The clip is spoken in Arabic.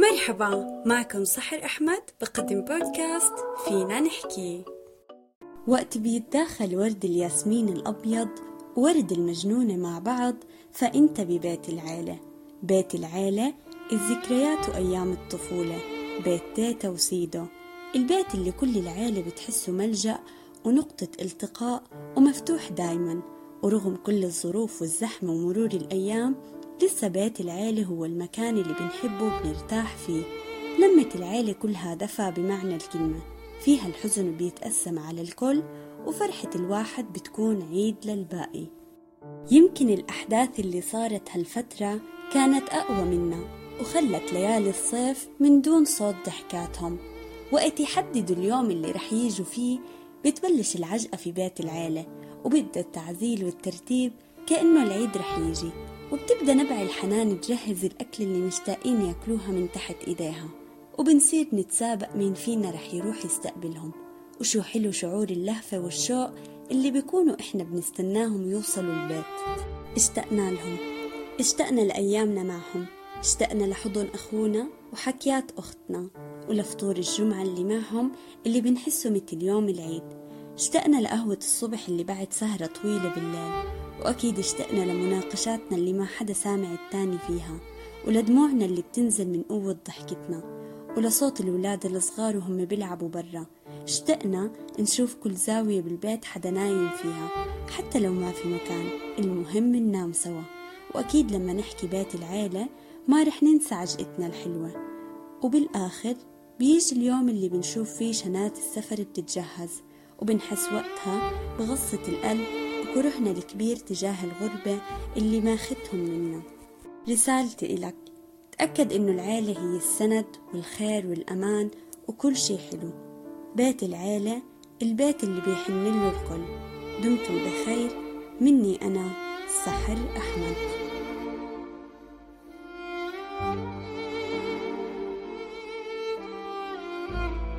مرحبا معكم سحر أحمد بقدم بودكاست فينا نحكي. وقت بيتداخل ورد الياسمين الأبيض وورد المجنونة مع بعض فأنت ببيت العيلة. بيت العيلة الذكريات وأيام الطفولة. بيت تيتا وسيدو. البيت اللي كل العيلة بتحسه ملجأ ونقطة التقاء ومفتوح دايما. ورغم كل الظروف والزحمة ومرور الأيام لسه بيت العيلة هو المكان اللي بنحبه وبنرتاح فيه. لمة العيلة كلها دفى بمعنى الكلمة. فيها الحزن بيتقسم على الكل وفرحة الواحد بتكون عيد للباقي. يمكن الأحداث اللي صارت هالفترة كانت أقوى منا وخلت ليالي الصيف من دون صوت ضحكاتهم. وقت يحددوا اليوم اللي رح يجوا فيه بتبلش العجقة في بيت العيلة وبيبدأ التعزيل والترتيب كأنه العيد رح يجي. وبتبدأ نبع الحنان تجهز الأكل اللي مشتاقين ياكلوها من تحت إيديها. وبنصير نتسابق مين فينا رح يروح يستقبلهم. وشو حلو شعور اللهفة والشوق اللي بيكونوا إحنا بنستناهم يوصلوا البيت. اشتقنا لهم. اشتقنا لأيامنا معهم. اشتقنا لحضن أخونا وحكيات أختنا. ولفطور الجمعة اللي معهم اللي بنحسه مثل يوم العيد. اشتقنا لقهوة الصبح اللي بعد سهرة طويلة بالليل. وأكيد اشتقنا لمناقشاتنا اللي ما حدا سامع التاني فيها ولدموعنا اللي بتنزل من قوة ضحكتنا ولصوت الولاد الصغار وهم بيلعبوا برا. اشتقنا نشوف كل زاوية بالبيت حدا نايم فيها حتى لو ما في مكان. المهم ننام سوا. وأكيد لما نحكي بيت العيلة ما رح ننسى عجقتنا الحلوة. وبالآخر بيجي اليوم اللي بنشوف فيه شنات السفر بتتجهز وبنحس وقتها بغصة القلب وكرهنا الكبير تجاه الغربة اللي ماختهم منا. رسالتي إلك. تأكد إنه العيلة هي السند والخير والأمان وكل شي حلو. بيت العيلة البيت اللي بيحن له الكل. دمتم بخير. مني أنا سحر أحمد.